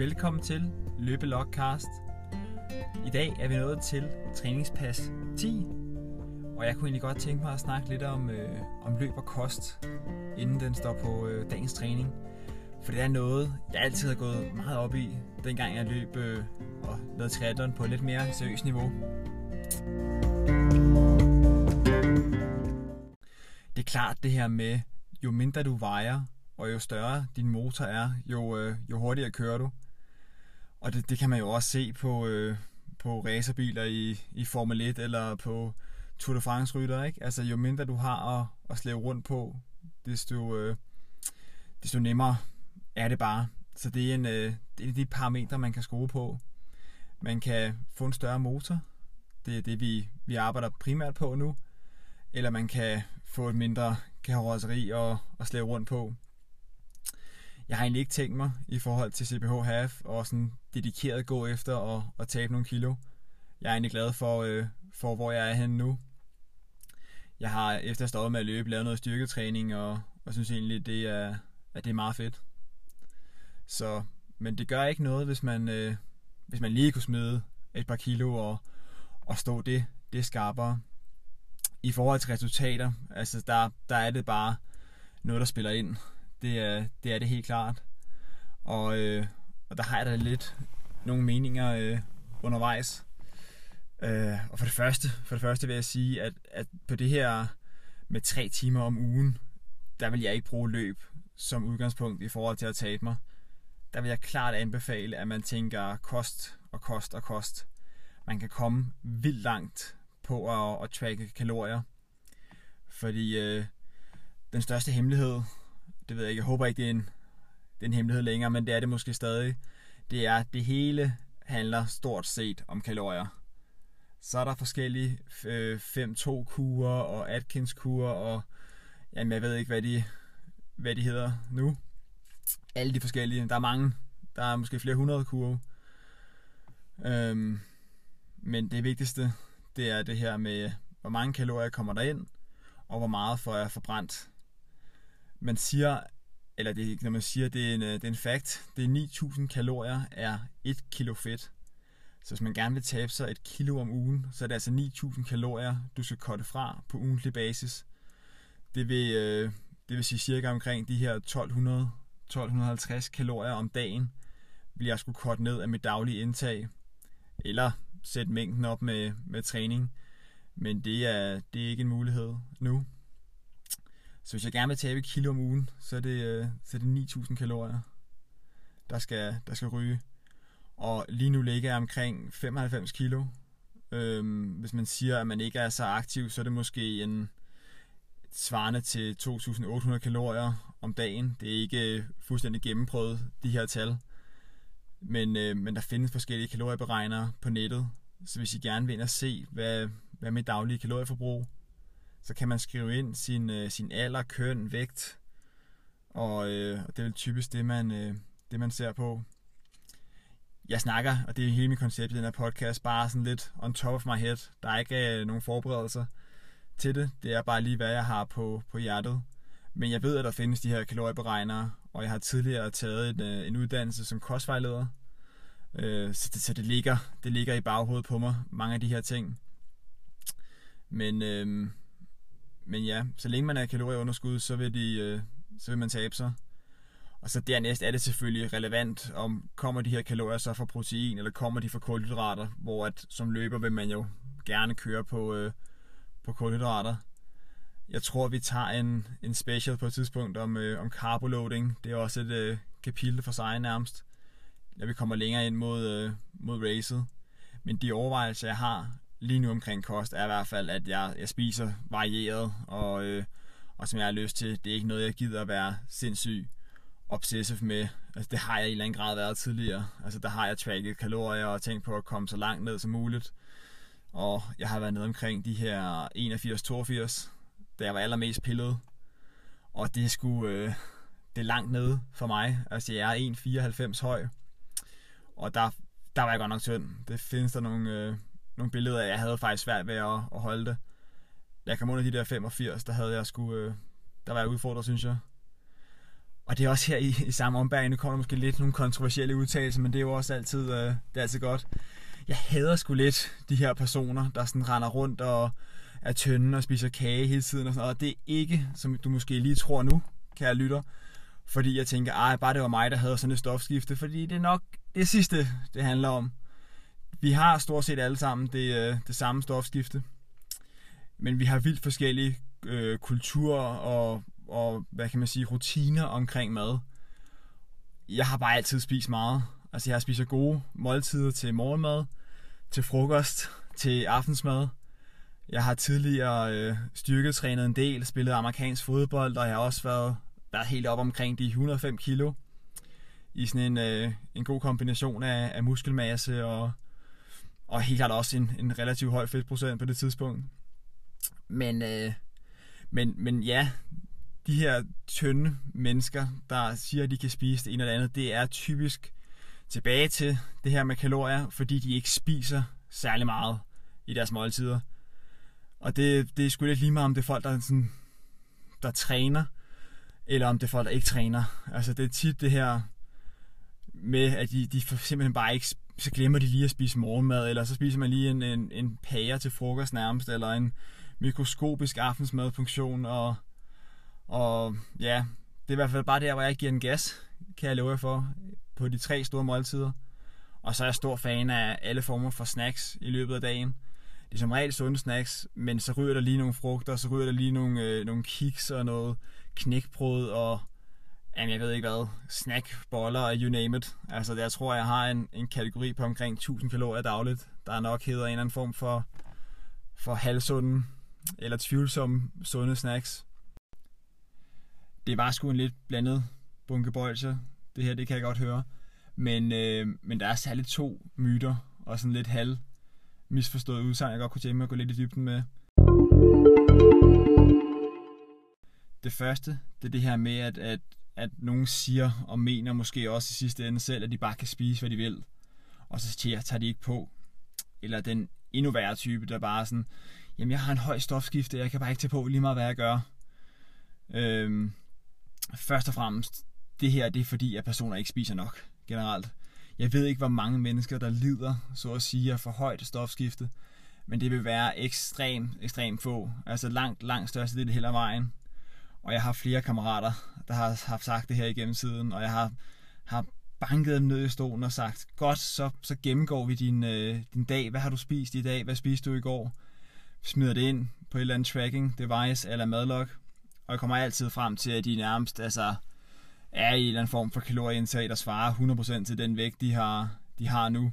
Velkommen til Løbelogcast. I dag er vi nået til træningspas 10, og jeg kunne egentlig godt tænke mig at snakke lidt om, øh, om løb og kost, inden den står på øh, dagens træning. For det er noget, jeg altid har gået meget op i, dengang jeg løb øh, og lavede triathlon på et lidt mere seriøst niveau. Det er klart det her med, jo mindre du vejer, og jo større din motor er, jo, øh, jo hurtigere kører du. Og det, det kan man jo også se på, øh, på racerbiler i, i Formel 1 eller på Tour de France rytter, ikke? Altså jo mindre du har at, at slæve rundt på, desto, øh, desto nemmere er det bare. Så det er, en, øh, det er de parametre, man kan skrue på. Man kan få en større motor. Det er det, vi, vi arbejder primært på nu. Eller man kan få et mindre karosseri og, og slæve rundt på. Jeg har egentlig ikke tænkt mig i forhold til CPH Half og sådan dedikeret gå efter at, at tabe nogle kilo. Jeg er egentlig glad for, øh, for hvor jeg er henne nu. Jeg har efter at stoppet med at løbe lavet noget styrketræning, og, og synes egentlig, det er, at det er meget fedt. Så, men det gør ikke noget, hvis man, øh, hvis man lige kunne smide et par kilo og, og stå det, det skarpere. I forhold til resultater, altså der, der er det bare noget, der spiller ind. Det er det, er det helt klart. Og, øh, og der har jeg da lidt nogle meninger øh, undervejs. Øh, og for det første, for det første vil jeg sige, at, at på det her med tre timer om ugen, der vil jeg ikke bruge løb som udgangspunkt i forhold til at tabe mig. Der vil jeg klart anbefale, at man tænker kost og kost og kost. Man kan komme vildt langt på at, at tracke kalorier. Fordi øh, den største hemmelighed, det ved jeg ikke, jeg håber ikke, det er en, det er en hemmelighed længere, men det er det måske stadig, det er, at det hele handler stort set om kalorier. Så er der forskellige øh, 5-2-kurer og Atkins-kurer, og jamen, jeg ved ikke, hvad de, hvad de hedder nu. Alle de forskellige. Der er mange. Der er måske flere hundrede kurer. Øhm, men det vigtigste, det er det her med, hvor mange kalorier kommer der ind, og hvor meget får jeg forbrændt. Man siger, eller det, når man siger, det er en, øh, det er en fact, det er 9.000 kalorier er 1 kilo fedt. Så hvis man gerne vil tabe sig et kilo om ugen, så er det altså 9.000 kalorier, du skal kotte fra på ugentlig basis. Det vil, øh, det vil sige cirka omkring de her 1200 1250 kalorier om dagen, vil jeg skulle korte ned af mit daglige indtag, eller sætte mængden op med, med træning. Men det er, det er ikke en mulighed nu. Så hvis jeg gerne vil tabe et kilo om ugen, så er det, øh, så er det 9.000 kalorier, der skal, der skal ryge. Og lige nu ligger jeg omkring 95 kilo. Øhm, hvis man siger, at man ikke er så aktiv, så er det måske en svarende til 2.800 kalorier om dagen. Det er ikke øh, fuldstændig gennemprøvet, de her tal. Men, øh, men der findes forskellige kalorieberegnere på nettet. Så hvis I gerne vil ind og se, hvad, hvad mit daglige kalorieforbrug, så kan man skrive ind sin, øh, sin alder, køn, vægt. Og, øh, og det er vel typisk det, man, øh, det, man ser på jeg snakker, og det er hele mit koncept i den her podcast, bare sådan lidt on top of my head. Der er ikke øh, nogen forberedelser til det. Det er bare lige, hvad jeg har på, på hjertet. Men jeg ved, at der findes de her kalorieberegnere, og jeg har tidligere taget en, øh, en uddannelse som kostvejleder. Øh, så det, så det, ligger, det ligger i baghovedet på mig, mange af de her ting. Men, øh, men ja, så længe man er kalorieunderskud, så vil, de, øh, så vil man tabe sig. Og så dernæst er det selvfølgelig relevant, om kommer de her kalorier så fra protein, eller kommer de fra kulhydrater, hvor at, som løber vil man jo gerne køre på, øh, på kulhydrater. Jeg tror, vi tager en, en special på et tidspunkt om, øh, om carboloading. Det er også et øh, kapitel for sig nærmest, når vi kommer længere ind mod, øh, mod racet. Men de overvejelser, jeg har lige nu omkring kost, er i hvert fald, at jeg, jeg spiser varieret, og, øh, og som jeg har lyst til. Det er ikke noget, jeg gider at være sindssyg obsessive med. Altså, det har jeg i en eller anden grad været tidligere. Altså, der har jeg tracket kalorier og tænkt på at komme så langt ned som muligt. Og jeg har været nede omkring de her 81-82, da jeg var allermest pillet. Og det er sgu, øh, det er langt nede for mig. Altså, jeg er 1,94 høj. Og der, der var jeg godt nok tynd. Det findes der nogle, øh, nogle billeder af. Jeg havde faktisk svært ved at, at holde det. Da jeg kom under de der 85, der havde jeg sgu, øh, der var jeg udfordret, synes jeg. og det er også her i, i samme ombæring, nu kommer der måske lidt nogle kontroversielle udtalelser, men det er jo også altid, øh, det er altid godt. Jeg hader sgu lidt de her personer, der sådan render rundt og er tynde og spiser kage hele tiden og sådan noget. Og det er ikke, som du måske lige tror nu, kære lytter, fordi jeg tænker, ej, bare det var mig, der havde sådan et stofskifte, fordi det er nok det sidste, det handler om. Vi har stort set alle sammen det, øh, det samme stofskifte, men vi har vildt forskellige øh, kulturer og, og, hvad kan man sige, rutiner omkring mad. Jeg har bare altid spist meget. Altså jeg spiser gode måltider til morgenmad, til frokost, til aftensmad. Jeg har tidligere øh, styrketrænet en del, spillet amerikansk fodbold, og jeg har også været, været helt op omkring de 105 kilo i sådan en, øh, en god kombination af, af muskelmasse og, og helt klart også en, en relativt høj fedtprocent på det tidspunkt. Men, øh, men, men ja, de her tynde mennesker, der siger, at de kan spise det ene eller andet, det er typisk tilbage til det her med kalorier, fordi de ikke spiser særlig meget i deres måltider. Og det, det er sgu lidt lige meget, om det er folk, der, sådan, der træner, eller om det er folk, der ikke træner. Altså det er tit det her med, at de, de simpelthen bare ikke, så glemmer de lige at spise morgenmad, eller så spiser man lige en, en, en pære til frokost nærmest, eller en mikroskopisk aftensmadfunktion, og, og ja, det er i hvert fald bare der, hvor jeg giver en gas, kan jeg love jer for, på de tre store måltider. Og så er jeg stor fan af alle former for snacks i løbet af dagen. Det er som regel sunde snacks, men så ryger der lige nogle frugter, så ryger der lige nogle, øh, nogle kiks og noget knækbrød og jamen, jeg ved ikke hvad, snackboller og you name it. Altså jeg tror, jeg har en, en kategori på omkring 1000 kalorier dagligt, der nok hedder en eller anden form for, for halvsunde eller tvivlsomme sunde snacks. Det var sgu en lidt blandet bunke bolcher. Det her, det kan jeg godt høre. Men, øh, men der er særligt to myter, og sådan lidt halv misforstået udsagn, jeg godt kunne tænke mig at gå lidt i dybden med. Det første, det er det her med, at, at, at nogen siger og mener måske også i sidste ende selv, at de bare kan spise, hvad de vil. Og så tager de ikke på. Eller den endnu værre type, der bare sådan, jamen jeg har en høj stofskifte, jeg kan bare ikke tage på lige meget, hvad jeg gør. Øhm, først og fremmest, det her det er fordi, at personer ikke spiser nok generelt. Jeg ved ikke, hvor mange mennesker, der lider, så at sige, af for højt stofskifte, men det vil være ekstremt, ekstremt få. Altså langt, langt største del hele vejen. Og jeg har flere kammerater, der har haft sagt det her igennem siden, og jeg har, har banket dem ned i stolen og sagt, godt, så, så gennemgår vi din, øh, din dag. Hvad har du spist i dag? Hvad spiste du i går? Smider det ind på et eller andet tracking device eller madlog, og jeg kommer altid frem til, at de nærmest altså, er i en eller anden form for kalorieindtag, der svarer 100% til den vægt, de har, de har nu.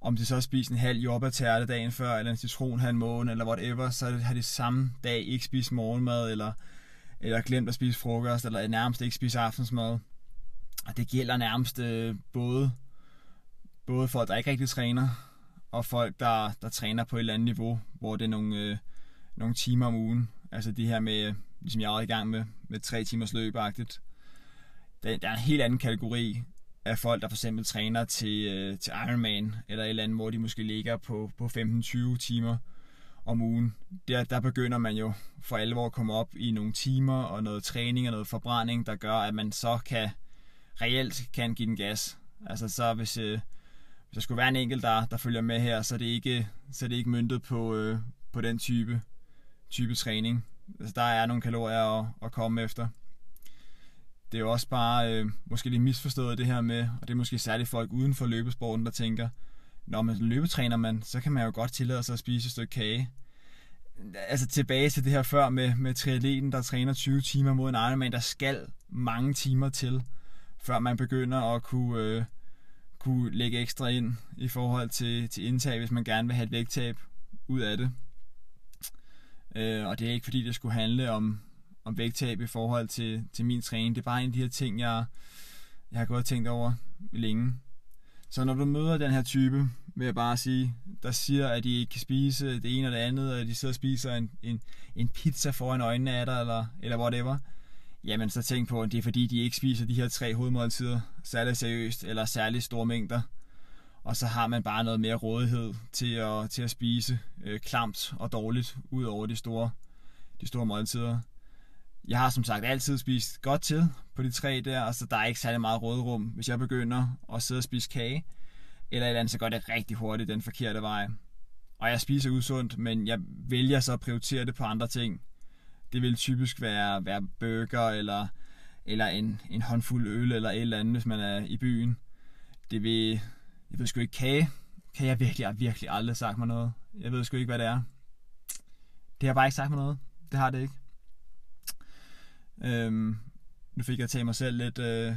Om de så har spist en halv jordbærterte dagen før, eller en citron en måned, eller whatever, så har de samme dag ikke spist morgenmad, eller, eller glemt at spise frokost, eller nærmest ikke spise aftensmad. Og det gælder nærmest øh, både, både folk, der ikke rigtig træner, og folk, der, der træner på et eller andet niveau, hvor det er nogle, øh, nogle timer om ugen. Altså det her med, ligesom jeg er i gang med, med tre timers løbagtigt der, der er en helt anden kategori af folk, der for eksempel træner til, øh, til Ironman, eller et eller andet, hvor de måske ligger på, på 15-20 timer om ugen. Der, der begynder man jo for alvor at komme op i nogle timer, og noget træning og noget forbrænding, der gør, at man så kan reelt kan give den gas. Altså så hvis, øh, hvis der skulle være en enkelt, der, der følger med her, så er det ikke, så er det ikke myndet på, øh, på den type, type træning. Altså der er nogle kalorier at, at komme efter det er jo også bare øh, måske lidt misforstået det her med, og det er måske særligt folk uden for løbesporten, der tænker, når man løbetræner man, så kan man jo godt tillade sig at spise et stykke kage. Altså tilbage til det her før med, med triatleten, der træner 20 timer mod en Ironman, der skal mange timer til, før man begynder at kunne, øh, kunne lægge ekstra ind i forhold til, til indtag, hvis man gerne vil have et vægttab ud af det. Øh, og det er ikke fordi, det skulle handle om, om vægttab i forhold til, til min træning. Det er bare en af de her ting, jeg, jeg har gået og tænkt over længe. Så når du møder den her type, vil jeg bare sige, der siger, at de ikke kan spise det ene eller det andet, og de sidder og spiser en, en, en pizza foran øjnene af dig, eller, eller whatever, jamen så tænk på, at det er fordi, de ikke spiser de her tre hovedmåltider særlig seriøst, eller særlig store mængder. Og så har man bare noget mere rådighed til at, til at spise øh, klamt og dårligt, ud over de store, de store måltider jeg har som sagt altid spist godt til på de tre der, og så der er ikke særlig meget rådrum, hvis jeg begynder at sidde og spise kage, eller et eller andet, så går det rigtig hurtigt den forkerte vej. Og jeg spiser usundt, men jeg vælger så at prioritere det på andre ting. Det vil typisk være, være burger, eller, eller en, en håndfuld øl, eller et eller andet, hvis man er i byen. Det vil, jeg ved sgu ikke, kage, kan jeg virkelig, jeg har virkelig aldrig sagt mig noget. Jeg ved sgu ikke, hvad det er. Det har bare ikke sagt mig noget. Det har det ikke. Øhm, nu fik jeg taget mig selv lidt, øh,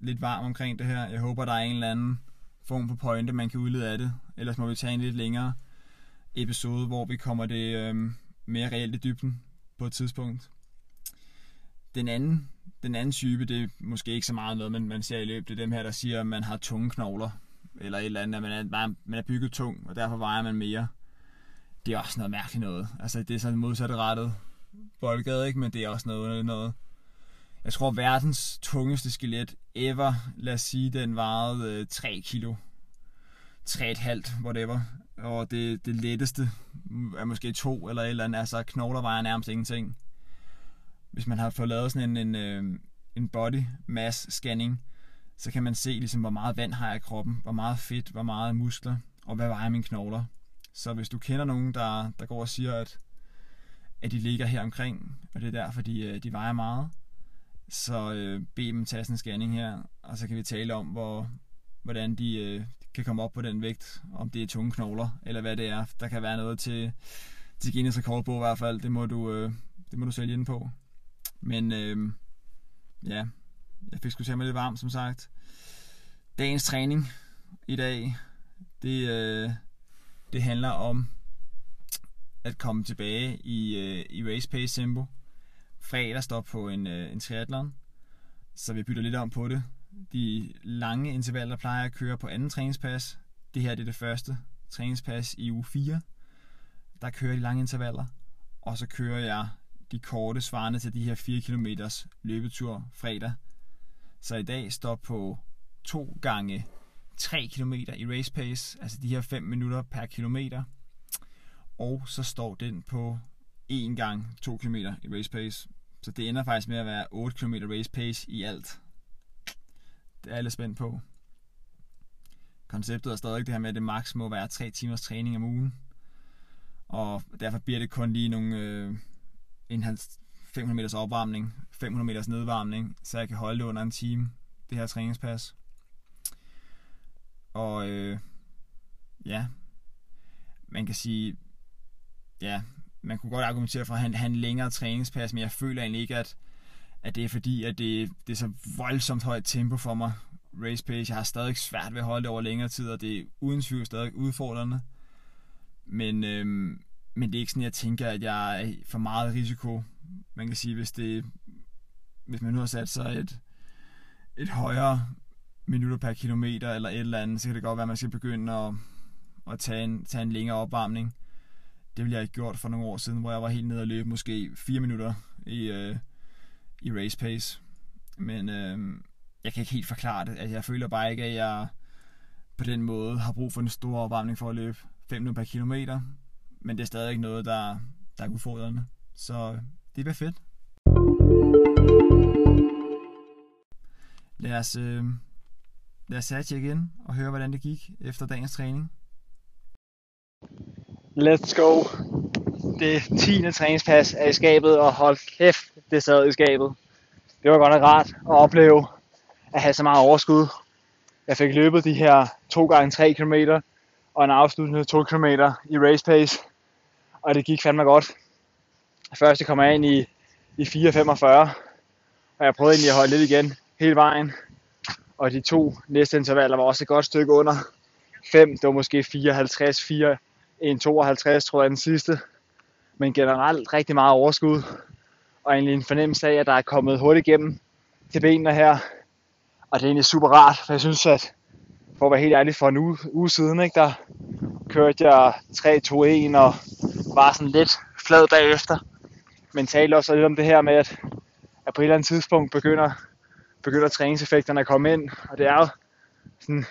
lidt varm omkring det her. Jeg håber, der er en eller anden form for pointe, man kan udlede af det. Ellers må vi tage en lidt længere episode, hvor vi kommer det øh, mere reelt i dybden på et tidspunkt. Den anden, den anden type, det er måske ikke så meget noget, men man ser i løbet, det er dem her, der siger, at man har tunge knogler, eller et eller andet, at man er, man er bygget tung, og derfor vejer man mere. Det er også noget mærkeligt noget. Altså, det er sådan modsatte rettet boldgade, ikke? men det er også noget noget. Jeg tror, verdens tungeste skelet ever, lad os sige, den vejede øh, 3 kilo. 3,5, whatever. Og det, det letteste er måske 2 eller et eller andet. Altså, knogler vejer nærmest ingenting. Hvis man har fået lavet sådan en, en, øh, en body mass scanning, så kan man se, ligesom, hvor meget vand har jeg i kroppen, hvor meget fedt, hvor meget muskler, og hvad vejer mine knogler. Så hvis du kender nogen, der, der går og siger, at at de ligger her omkring, og det er derfor, de, øh, de vejer meget. Så øh, bed dem tage sådan en scanning her, og så kan vi tale om, hvor, hvordan de øh, kan komme op på den vægt, om det er tunge knogler, eller hvad det er. Der kan være noget til, til Guinness rekordbog i hvert fald, det må du, øh, det må du sælge ind på. Men øh, ja, jeg fik sgu tage mig lidt varmt, som sagt. Dagens træning i dag, det, øh, det handler om at komme tilbage i, øh, i race pace tempo. Fredag står på en, øh, en triathlon, så vi bytter lidt om på det. De lange intervaller plejer at køre på anden træningspas. Det her det er det første træningspas i uge 4. Der kører de lange intervaller, og så kører jeg de korte svarende til de her 4 km løbetur fredag. Så i dag står på 2 gange 3 km i race pace, altså de her 5 minutter per kilometer og så står den på 1 gang 2 km i race pace. Så det ender faktisk med at være 8 km race pace i alt. Det er jeg lidt spændt på. Konceptet er stadig det her med, at det maks må være 3 timers træning om ugen. Og derfor bliver det kun lige nogle øh, en 500 meters opvarmning, 500 meters nedvarmning, så jeg kan holde det under en time, det her træningspas. Og øh, ja, man kan sige, ja, man kunne godt argumentere for at han, han længere træningspas, men jeg føler egentlig ikke, at, at det er fordi, at det, det er så voldsomt højt tempo for mig. Race pace, jeg har stadig svært ved at holde det over længere tid, og det er uden tvivl stadig udfordrende. Men, øhm, men det er ikke sådan, jeg tænker, at jeg er for meget risiko. Man kan sige, hvis det hvis man nu har sat sig et, et højere minutter per kilometer eller et eller andet, så kan det godt være, at man skal begynde at, at tage, en, tage en længere opvarmning. Det ville jeg ikke gjort for nogle år siden, hvor jeg var helt nede og løb måske 4 minutter i, øh, i race pace. Men øh, jeg kan ikke helt forklare det. Altså, jeg føler bare ikke, at jeg på den måde har brug for en stor opvarmning for at løbe 5 minutter per kilometer. Men det er stadig ikke noget, der, der er udfordrende. Så det bliver fedt. Lad os, øh, lad os tjekke ind og høre, hvordan det gik efter dagens træning. Let's go. Det 10. træningspas er i skabet, og hold kæft, det sad i skabet. Det var godt nok rart at opleve at have så meget overskud. Jeg fik løbet de her 2 gange 3 km og en afsluttende 2 km i race pace. Og det gik fandme godt. Først kom jeg ind i, i 4.45, og jeg prøvede egentlig at holde lidt igen hele vejen. Og de to næste intervaller var også et godt stykke under 5. Det var måske 54, 4, 1,52 tror jeg den sidste. Men generelt rigtig meget overskud. Og egentlig en fornemmelse af, at der er kommet hurtigt igennem til benene her. Og det er egentlig super rart, for jeg synes, at for at være helt ærlig, for en uge, uge siden, ikke, der kørte jeg 3-2-1 og var sådan lidt flad bagefter. Men talte også lidt om det her med, at, at på et eller andet tidspunkt begynder, begynder træningseffekterne at komme ind. Og det er jo sådan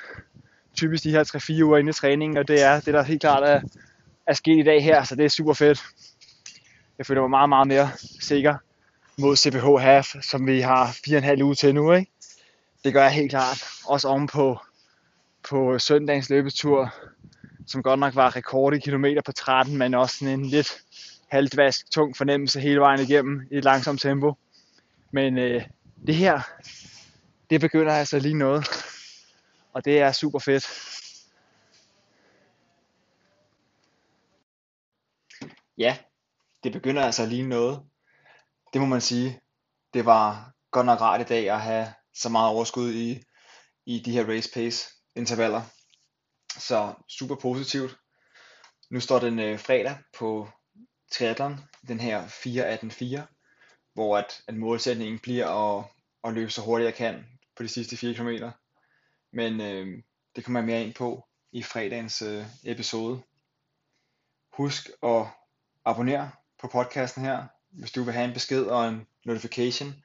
typisk de her 3-4 uger inde i træningen, og det er det, der helt klart er, er sket i dag her, så det er super fedt. Jeg føler mig meget, meget mere sikker mod CPH Half, som vi har fire og en halv uge til nu. Ikke? Det gør jeg helt klart. Også ovenpå på søndagens løbetur, som godt nok var rekord i kilometer på 13, men også sådan en lidt halvdvask, tung fornemmelse hele vejen igennem i et langsomt tempo. Men øh, det her, det begynder altså lige noget. Og det er super fedt. Ja, det begynder altså lige noget. Det må man sige. Det var godt nok rart i dag at have så meget overskud i, i de her race pace intervaller. Så super positivt. Nu står den øh, fredag på triathlon, den her 4.18.4, hvor at, at målsætningen bliver at, at løbe så hurtigt jeg kan på de sidste 4 km. Men øh, det kommer jeg mere ind på i fredagens øh, episode. Husk at abonnere på podcasten her, hvis du vil have en besked og en notification,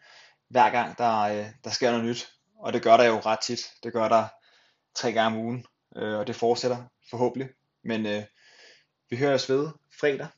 hver gang der, øh, der sker noget nyt. Og det gør der jo ret tit. Det gør der tre gange om ugen, øh, og det fortsætter forhåbentlig. Men øh, vi hører os ved fredag